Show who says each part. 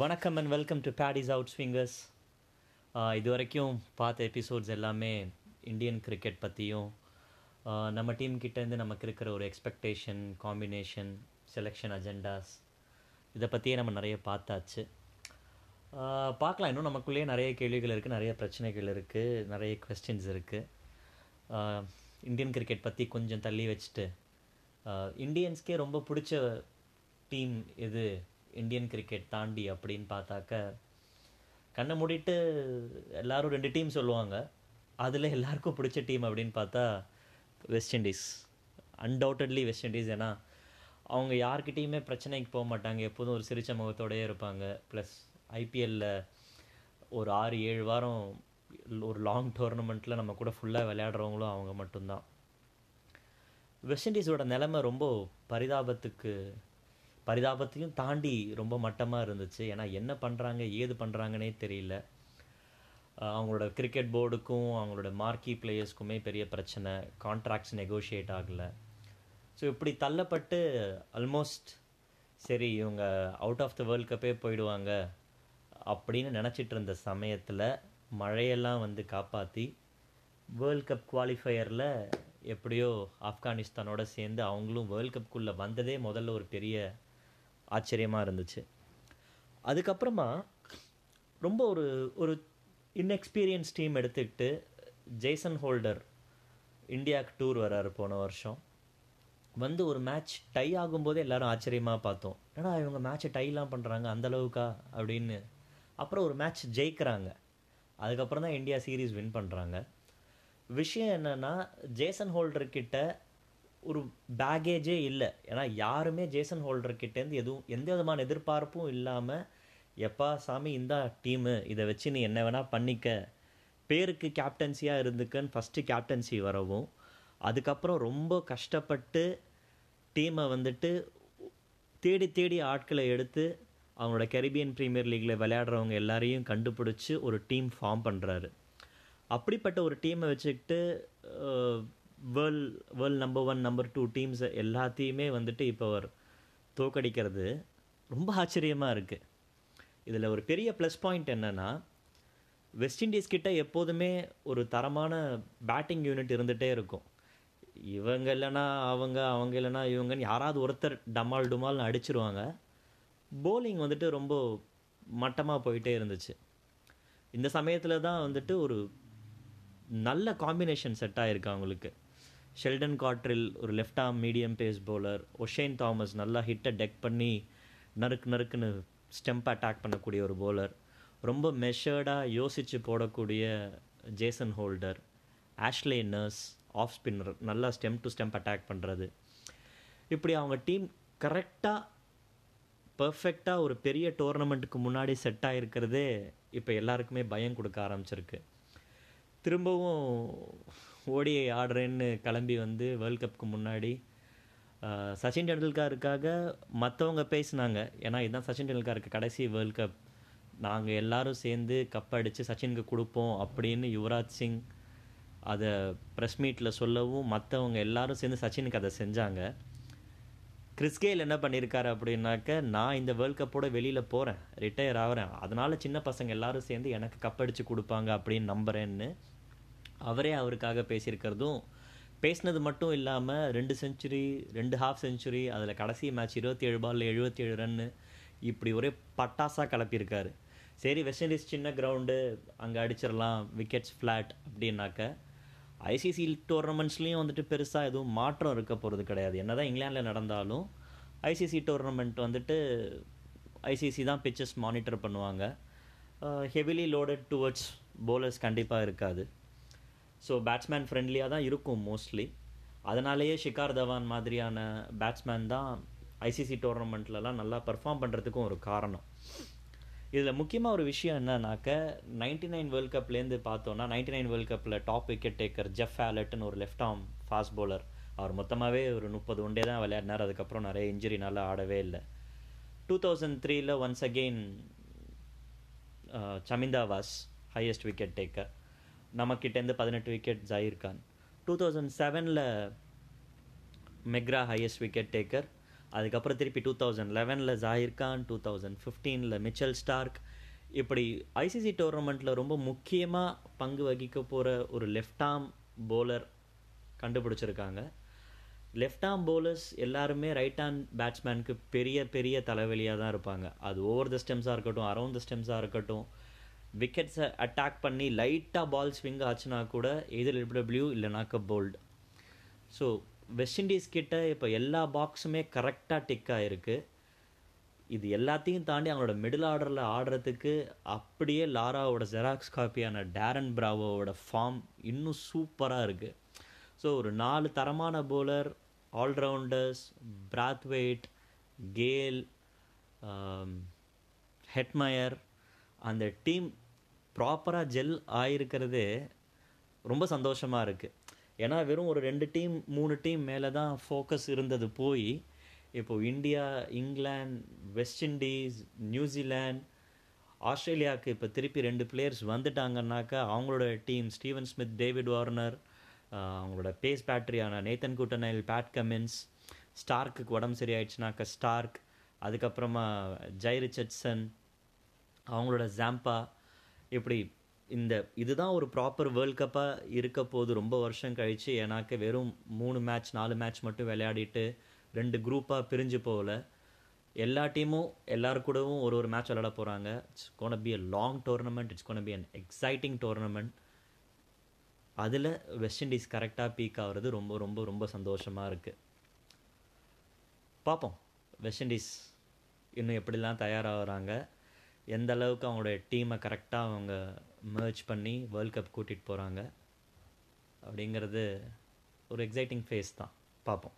Speaker 1: வணக்கம் and welcome to Paddy's out swingers இது வரைக்கும் பார்த்த எபிசோட்ஸ் எல்லாமே இந்தியன் கிரிக்கெட் பற்றியும் நம்ம டீம் கிட்டேருந்து நமக்கு இருக்கிற ஒரு எக்ஸ்பெக்டேஷன் காம்பினேஷன் செலெக்ஷன் அஜெண்டாஸ் இதை பற்றியே நம்ம நிறைய பார்த்தாச்சு. பார்க்கலாம். இன்னும் நமக்குள்ளேயே நிறைய கேள்விகள் இருக்குது நிறைய பிரச்சனைகள் இருக்குது நிறைய கொஸ்டின்ஸ் இருக்குது இந்தியன் கிரிக்கெட் பற்றி கொஞ்சம் தள்ளி வச்சுட்டு இந்தியன்ஸ்க்கே ரொம்ப பிடிச்ச டீம் எது? இந்தியன் கிரிக்கெட் தாண்டி அப்படின்னு பார்த்தாக்க கண்ணை மூடிட்டு எல்லோரும் ரெண்டு டீம் சொல்லுவாங்க. அதில் எல்லாருக்கும் பிடிச்ச டீம் அப்படின்னு பார்த்தா West Indies undoubtedly West Indies ஏன்னா அவங்க யார்கிட்டேயுமே பிரச்சனைக்கு போக மாட்டாங்க. எப்போதும் ஒரு சிரிச்ச முகத்தோடயே இருப்பாங்க. ப்ளஸ் ஐபிஎல்லில் ஒரு ஆறு ஏழு வாரம் ஒரு லாங் டோர்னமெண்ட்டில் நம்ம கூட ஃபுல்லாக விளையாடுறவங்களும் அவங்க மட்டும்தான். வெஸ்ட் இண்டீஸோட நிலைமை ரொம்ப பரிதாபத்துக்கு பரிதாபத்தையும் தாண்டி ரொம்ப மட்டமாக இருந்துச்சு. ஏன்னா என்ன பண்ணுறாங்க ஏது பண்ணுறாங்கன்னே தெரியல. அவங்களோட கிரிக்கெட் போர்டுக்கும் அவங்களோட மார்க்கி பிளேயர்ஸ்க்குமே பெரிய பிரச்சனை. கான்ட்ராக்ட்ஸ் நெகோஷியேட் ஆகலை. ஸோ இப்படி தள்ளப்பட்டு ஆல்மோஸ்ட் சரி இவங்க அவுட் ஆஃப் த வேர்ல்ட் கப்பே போயிடுவாங்க அப்படின்னு நினச்சிட்டு இருந்த சமயத்தில் மழையெல்லாம் வந்து காப்பாற்றி வேர்ல்ட் கப் குவாலிஃபையரில் எப்படியோ ஆப்கானிஸ்தானோடு சேர்ந்து அவங்களும் வேர்ல்ட் கப்புக்குள்ளே வந்ததே முதல்ல ஒரு பெரிய ஆச்சரியமாக இருந்துச்சு. அதுக்கப்புறமா ரொம்ப ஒரு ஒரு இன்எக்ஸ்பீரியன்ஸ் டீம் எடுத்துக்கிட்டு ஜேசன் ஹோல்டர் இந்தியாவுக்கு டூர் வராரு போன வருஷம். வந்து ஒரு மேட்ச் டை ஆகும்போதே எல்லாரும் ஆச்சரியமாக பார்த்தோம். ஏன்னா இவங்க மேட்ச்சை டைலாம் பண்ணுறாங்க அந்தளவுக்கா அப்படின்னு. அப்புறம் ஒரு மேட்ச் ஜெயிக்கிறாங்க. அதுக்கப்புறம் தான் இந்தியா சீரீஸ் வின் பண்ணுறாங்க விஷயம் என்னென்னா ஜேசன் ஹோல்டர்கிட்ட ஒரு பேகேஜே இல்லை. ஏன்னா யாருமே ஜேசன் ஹோல்டர்கிட்டேருந்து எதுவும் எந்த விதமான எதிர்பார்ப்பும் இல்லாமல் எப்பா சாமி இந்த டீமு இதை வச்சு நீ என்ன வேணால் பண்ணிக்க. பேருக்கு கேப்டன்சியாக இருந்துக்கன்னு ஃபஸ்ட்டு கேப்டன்சி வரவும் அதுக்கப்புறம் ரொம்ப கஷ்டப்பட்டு டீமை வந்துட்டு தேடி தேடி ஆட்களை எடுத்து அவங்களோட கெரிபியன் ப்ரீமியர் லீக்கில் விளையாடுறவங்க எல்லாரையும் கண்டுபிடிச்சி ஒரு டீம் ஃபார்ம் பண்ணுறாரு அப்படிப்பட்ட ஒரு டீமை வச்சுக்கிட்டு world world number one number two teams எல்லாத்தையுமே வந்துட்டு இப்போ அவர் தோக்கடிக்கிறது ரொம்ப ஆச்சரியமாக இருக்குது இதில் ஒரு பெரிய ப்ளஸ் பாயிண்ட் என்னென்னா வெஸ்ட் இண்டீஸ் கிட்ட எப்போதுமே ஒரு தரமான பேட்டிங் யூனிட் இருந்துகிட்டே இருக்கும். இவங்க இல்லைன்னா அவங்க அவங்க இல்லைன்னா இவங்கன்னு யாராவது ஒருத்தர் டமால் டுமால்னு அடிச்சிருவாங்க. போலிங் வந்துட்டு ரொம்ப மட்டமாக போயிட்டே இருந்துச்சு. இந்த சமயத்தில் தான் வந்துட்டு ஒரு நல்ல காம்பினேஷன் செட் ஆகிருக்கு அவங்களுக்கு. ஷெல்டன் காட்ரில் ஒரு left arm medium pace bowler Oshane Thomas நல்லா ஹிட்டை டெக் பண்ணி நறுக்கு நறுக்குன்னு ஸ்டெம்ப் அட்டாக் பண்ணக்கூடிய ஒரு பவுலர் ரொம்ப மெஷர்டாக யோசித்து போடக்கூடிய Jason Holder Ashley Nurse off spinner நல்லா ஸ்டெம் டு ஸ்டெம்ப் அட்டாக் பண்ணுறது இப்படி அவங்க டீம் கரெக்டாக பர்ஃபெக்டாக ஒரு பெரிய டோர்னமெண்ட்டுக்கு முன்னாடி செட் ஆகிருக்கிறதே இப்போ எல்லாருக்குமே பயம் கொடுக்க ஆரம்பிச்சிருக்கு. திரும்பவும் ஓடியை ஆடுறேன்னு கிளம்பி வந்து வேர்ல்ட் கப்புக்கு முன்னாடி சச்சின் டெண்டுல்கருக்காக மற்றவங்க பேசினாங்க. ஏன்னா இதுதான் சச்சின் டெண்டுல்கருக்கு கடைசி வேர்ல்ட் கப் நாங்கள் எல்லாரும் சேர்ந்து கப் அடித்து சச்சினுக்கு கொடுப்போம் அப்படின்னு யுவராஜ் சிங் அதை ப்ரெஸ் மீட்டில் சொல்லவும் மற்றவங்க எல்லாரும் சேர்ந்து சச்சினுக்கு அதை செஞ்சாங்க. கிறிஸ்கேல் என்ன பண்ணியிருக்காரு அப்படின்னாக்க நான் இந்த வேர்ல்ட் கப்போட வெளியில் போகிறேன் ரிட்டையர் ஆகிறேன். அதனால் சின்ன பசங்க எல்லாரும் சேர்ந்து எனக்கு கப் அடித்து கொடுப்பாங்க அப்படின்னு நம்புகிறேன்னு அவரே அவருக்காக பேசியிருக்கிறதும் பேசினது மட்டும் இல்லாமல் ரெண்டு செஞ்சுரி ரெண்டு ஹாஃப் செஞ்சுரி அதில் கடைசி மேட்ச் இருபத்தி ஏழு பாலில் எழுபத்தி ஏழு ரன்னு இப்படி ஒரே பட்டாசாக கலப்பியிருக்காரு. சரி வெஸ்ட் இண்டீஸ் சின்ன கிரவுண்டு அங்கே அடிச்சிடலாம் விக்கெட்ஸ் ஃப்ளாட் அப்படின்னாக்க ஐசிசி டோர்னமெண்ட்ஸ்லேயும் வந்துட்டு பெருசாக எதுவும் மாற்றம் இருக்க போகிறது கிடையாது. என்ன தான் இங்கிலாண்டில் நடந்தாலும் ஐசிசி டோர்னமெண்ட் வந்துட்டு ஐசிசி தான் பிச்சஸ் மானிட்டர் பண்ணுவாங்க. ஹெவிலி லோடட் டுவர்ட்ஸ் போலர்ஸ் கண்டிப்பாக இருக்காது. ஸோ பேட்ஸ்மேன் ஃப்ரெண்ட்லியாக தான் இருக்கும் மோஸ்ட்லி அதனாலேயே ஷிகார் தவான் மாதிரியான பேட்ஸ்மேன் தான் ஐசிசி டோர்னமெண்ட்லலாம் நல்லா பர்ஃபார்ம் பண்ணுறதுக்கும் ஒரு காரணம். இதில் முக்கியமாக ஒரு விஷயம் என்னன்னாக்க நைன்டி நைன் வேர்ல்ட் கப்லேருந்து பார்த்தோன்னா நைன்டி நைன் வேர்ல்ட் கப்பில் டாப் விக்கெட் டேக்கர் ஜெஃப் ஆலட்னு ஒரு லெஃப்ட் ஆர்ம் ஃபாஸ்ட் பவுலர் அவர் மொத்தமாகவே ஒரு முப்பது ஒன்டே தான் விளையாடினார். அதுக்கப்புறம் நிறைய இன்ஜுரினால ஆடவே இல்லை. டூ தௌசண்ட் த்ரீல once again சமிந்தாவாஸ் highest wicket taker நமக்கிட்டேருந்து பதினெட்டு wicket Zaheer Khan two thousand செவனில் மெக்ரா ஹையஸ்ட் விக்கெட் டேக்கர் அதுக்கப்புறம் திருப்பி டூ தௌசண்ட் லெவனில் ஜாகிர் கான் டூ தௌசண்ட் ஃபிஃப்டீனில் மிச்சல் ஸ்டார்க். இப்படி ஐசிசி டோர்னமெண்ட்டில் ரொம்ப முக்கியமாக பங்கு வகிக்க போகிற ஒரு லெஃப்ட் ஆர்ம் போலர் கண்டுபிடிச்சிருக்காங்க. லெஃப்ட் ஆர்ம் போலர்ஸ் எல்லாருமே ரைட் ஹேண்ட் பேட்ஸ்மேனுக்கு பெரிய பெரிய தலைவலியாக தான் இருப்பாங்க. அது ஓவர் த ஸ்டெம்ஸாக இருக்கட்டும் அரவுண்ட் த ஸ்டெம்ஸாக இருக்கட்டும் விக்கெட்ஸை அட்டாக் பண்ணி லைட்டாக பால் ஸ்விங் ஆச்சுன்னா கூட எதிர் டபிள்யூ இல்லைனாக்க போல்டு ஸோ வெஸ்ட் இண்டீஸ் கிட்ட இப்போ எல்லா பாக்ஸுமே கரெக்டாக டிக் ஆகிருக்கு இது எல்லாத்தையும் தாண்டி அவங்களோட மிடில் ஆர்டரில் ஆடுறதுக்கு அப்படியே லாராவோட ஜெராக்ஸ் காப்பியான டேரன் பிராவோட ஃபார்ம் இன்னும் சூப்பராக இருக்குது ஸோ ஒரு நாலு தரமான bowler allrounders Brathwaite Gayle Hetmyer அந்த டீம் ப்ராப்பராக ஜெல் ஆயிருக்கிறதே ரொம்ப சந்தோஷமாக இருக்குது ஏன்னா வெறும் ஒரு ரெண்டு டீம் மூணு டீம் மேலே தான் ஃபோக்கஸ் இருந்தது போய் இப்போது India England West Indies New Zealand ஆஸ்திரேலியாவுக்கு இப்போ திருப்பி ரெண்டு பிளேயர்ஸ் வந்துட்டாங்கன்னாக்கா அவங்களோட team Steven Smith David Warner அவங்களோட pace பேட்டரியான Nathan Coulter Nile Pat Cummins ஸ்டார்க்குக்கு உடம்பு சரியாயிடுச்சுனாக்கா ஸ்டார்க் அதுக்கப்புறமா ஜெய் ரிச்சர்ட்சன் அவங்களோட ஜாம்பா இப்படி இந்த இதுதான் ஒரு ப்ராப்பர் வேர்ல்ட் கப்பாக இருக்க போது ரொம்ப வருஷம் கழித்து ஏன்னாக்க வெறும் மூணு மேட்ச் நாலு மேட்ச் மட்டும் விளையாடிட்டு ரெண்டு குரூப்பாக பிரிஞ்சு போகல. எல்லா டீமும் எல்லாரு கூடவும் ஒரு ஒரு மேட்ச் விளையாட போகிறாங்க it's gonna be a long tournament it's gonna be an exciting tournament அதில் வெஸ்ட் இண்டீஸ் கரெக்டாக பீக் ஆகிறது ரொம்ப ரொம்ப ரொம்ப சந்தோஷமாக இருக்குது பார்ப்போம் வெஸ்ட் இண்டீஸ் இன்னும் எப்படிலாம் தயாராகிறாங்க? எந்த அளவுக்கு அவங்களோட டீமை கரெக்டாக அவங்க மேர்ச் பண்ணி வேர்ல்ட் கப் கூட்டிகிட்டு போகிறாங்க அப்படிங்கிறது ஒரு எக்ஸைட்டிங் ஃபேஸ் தான். பார்ப்போம்.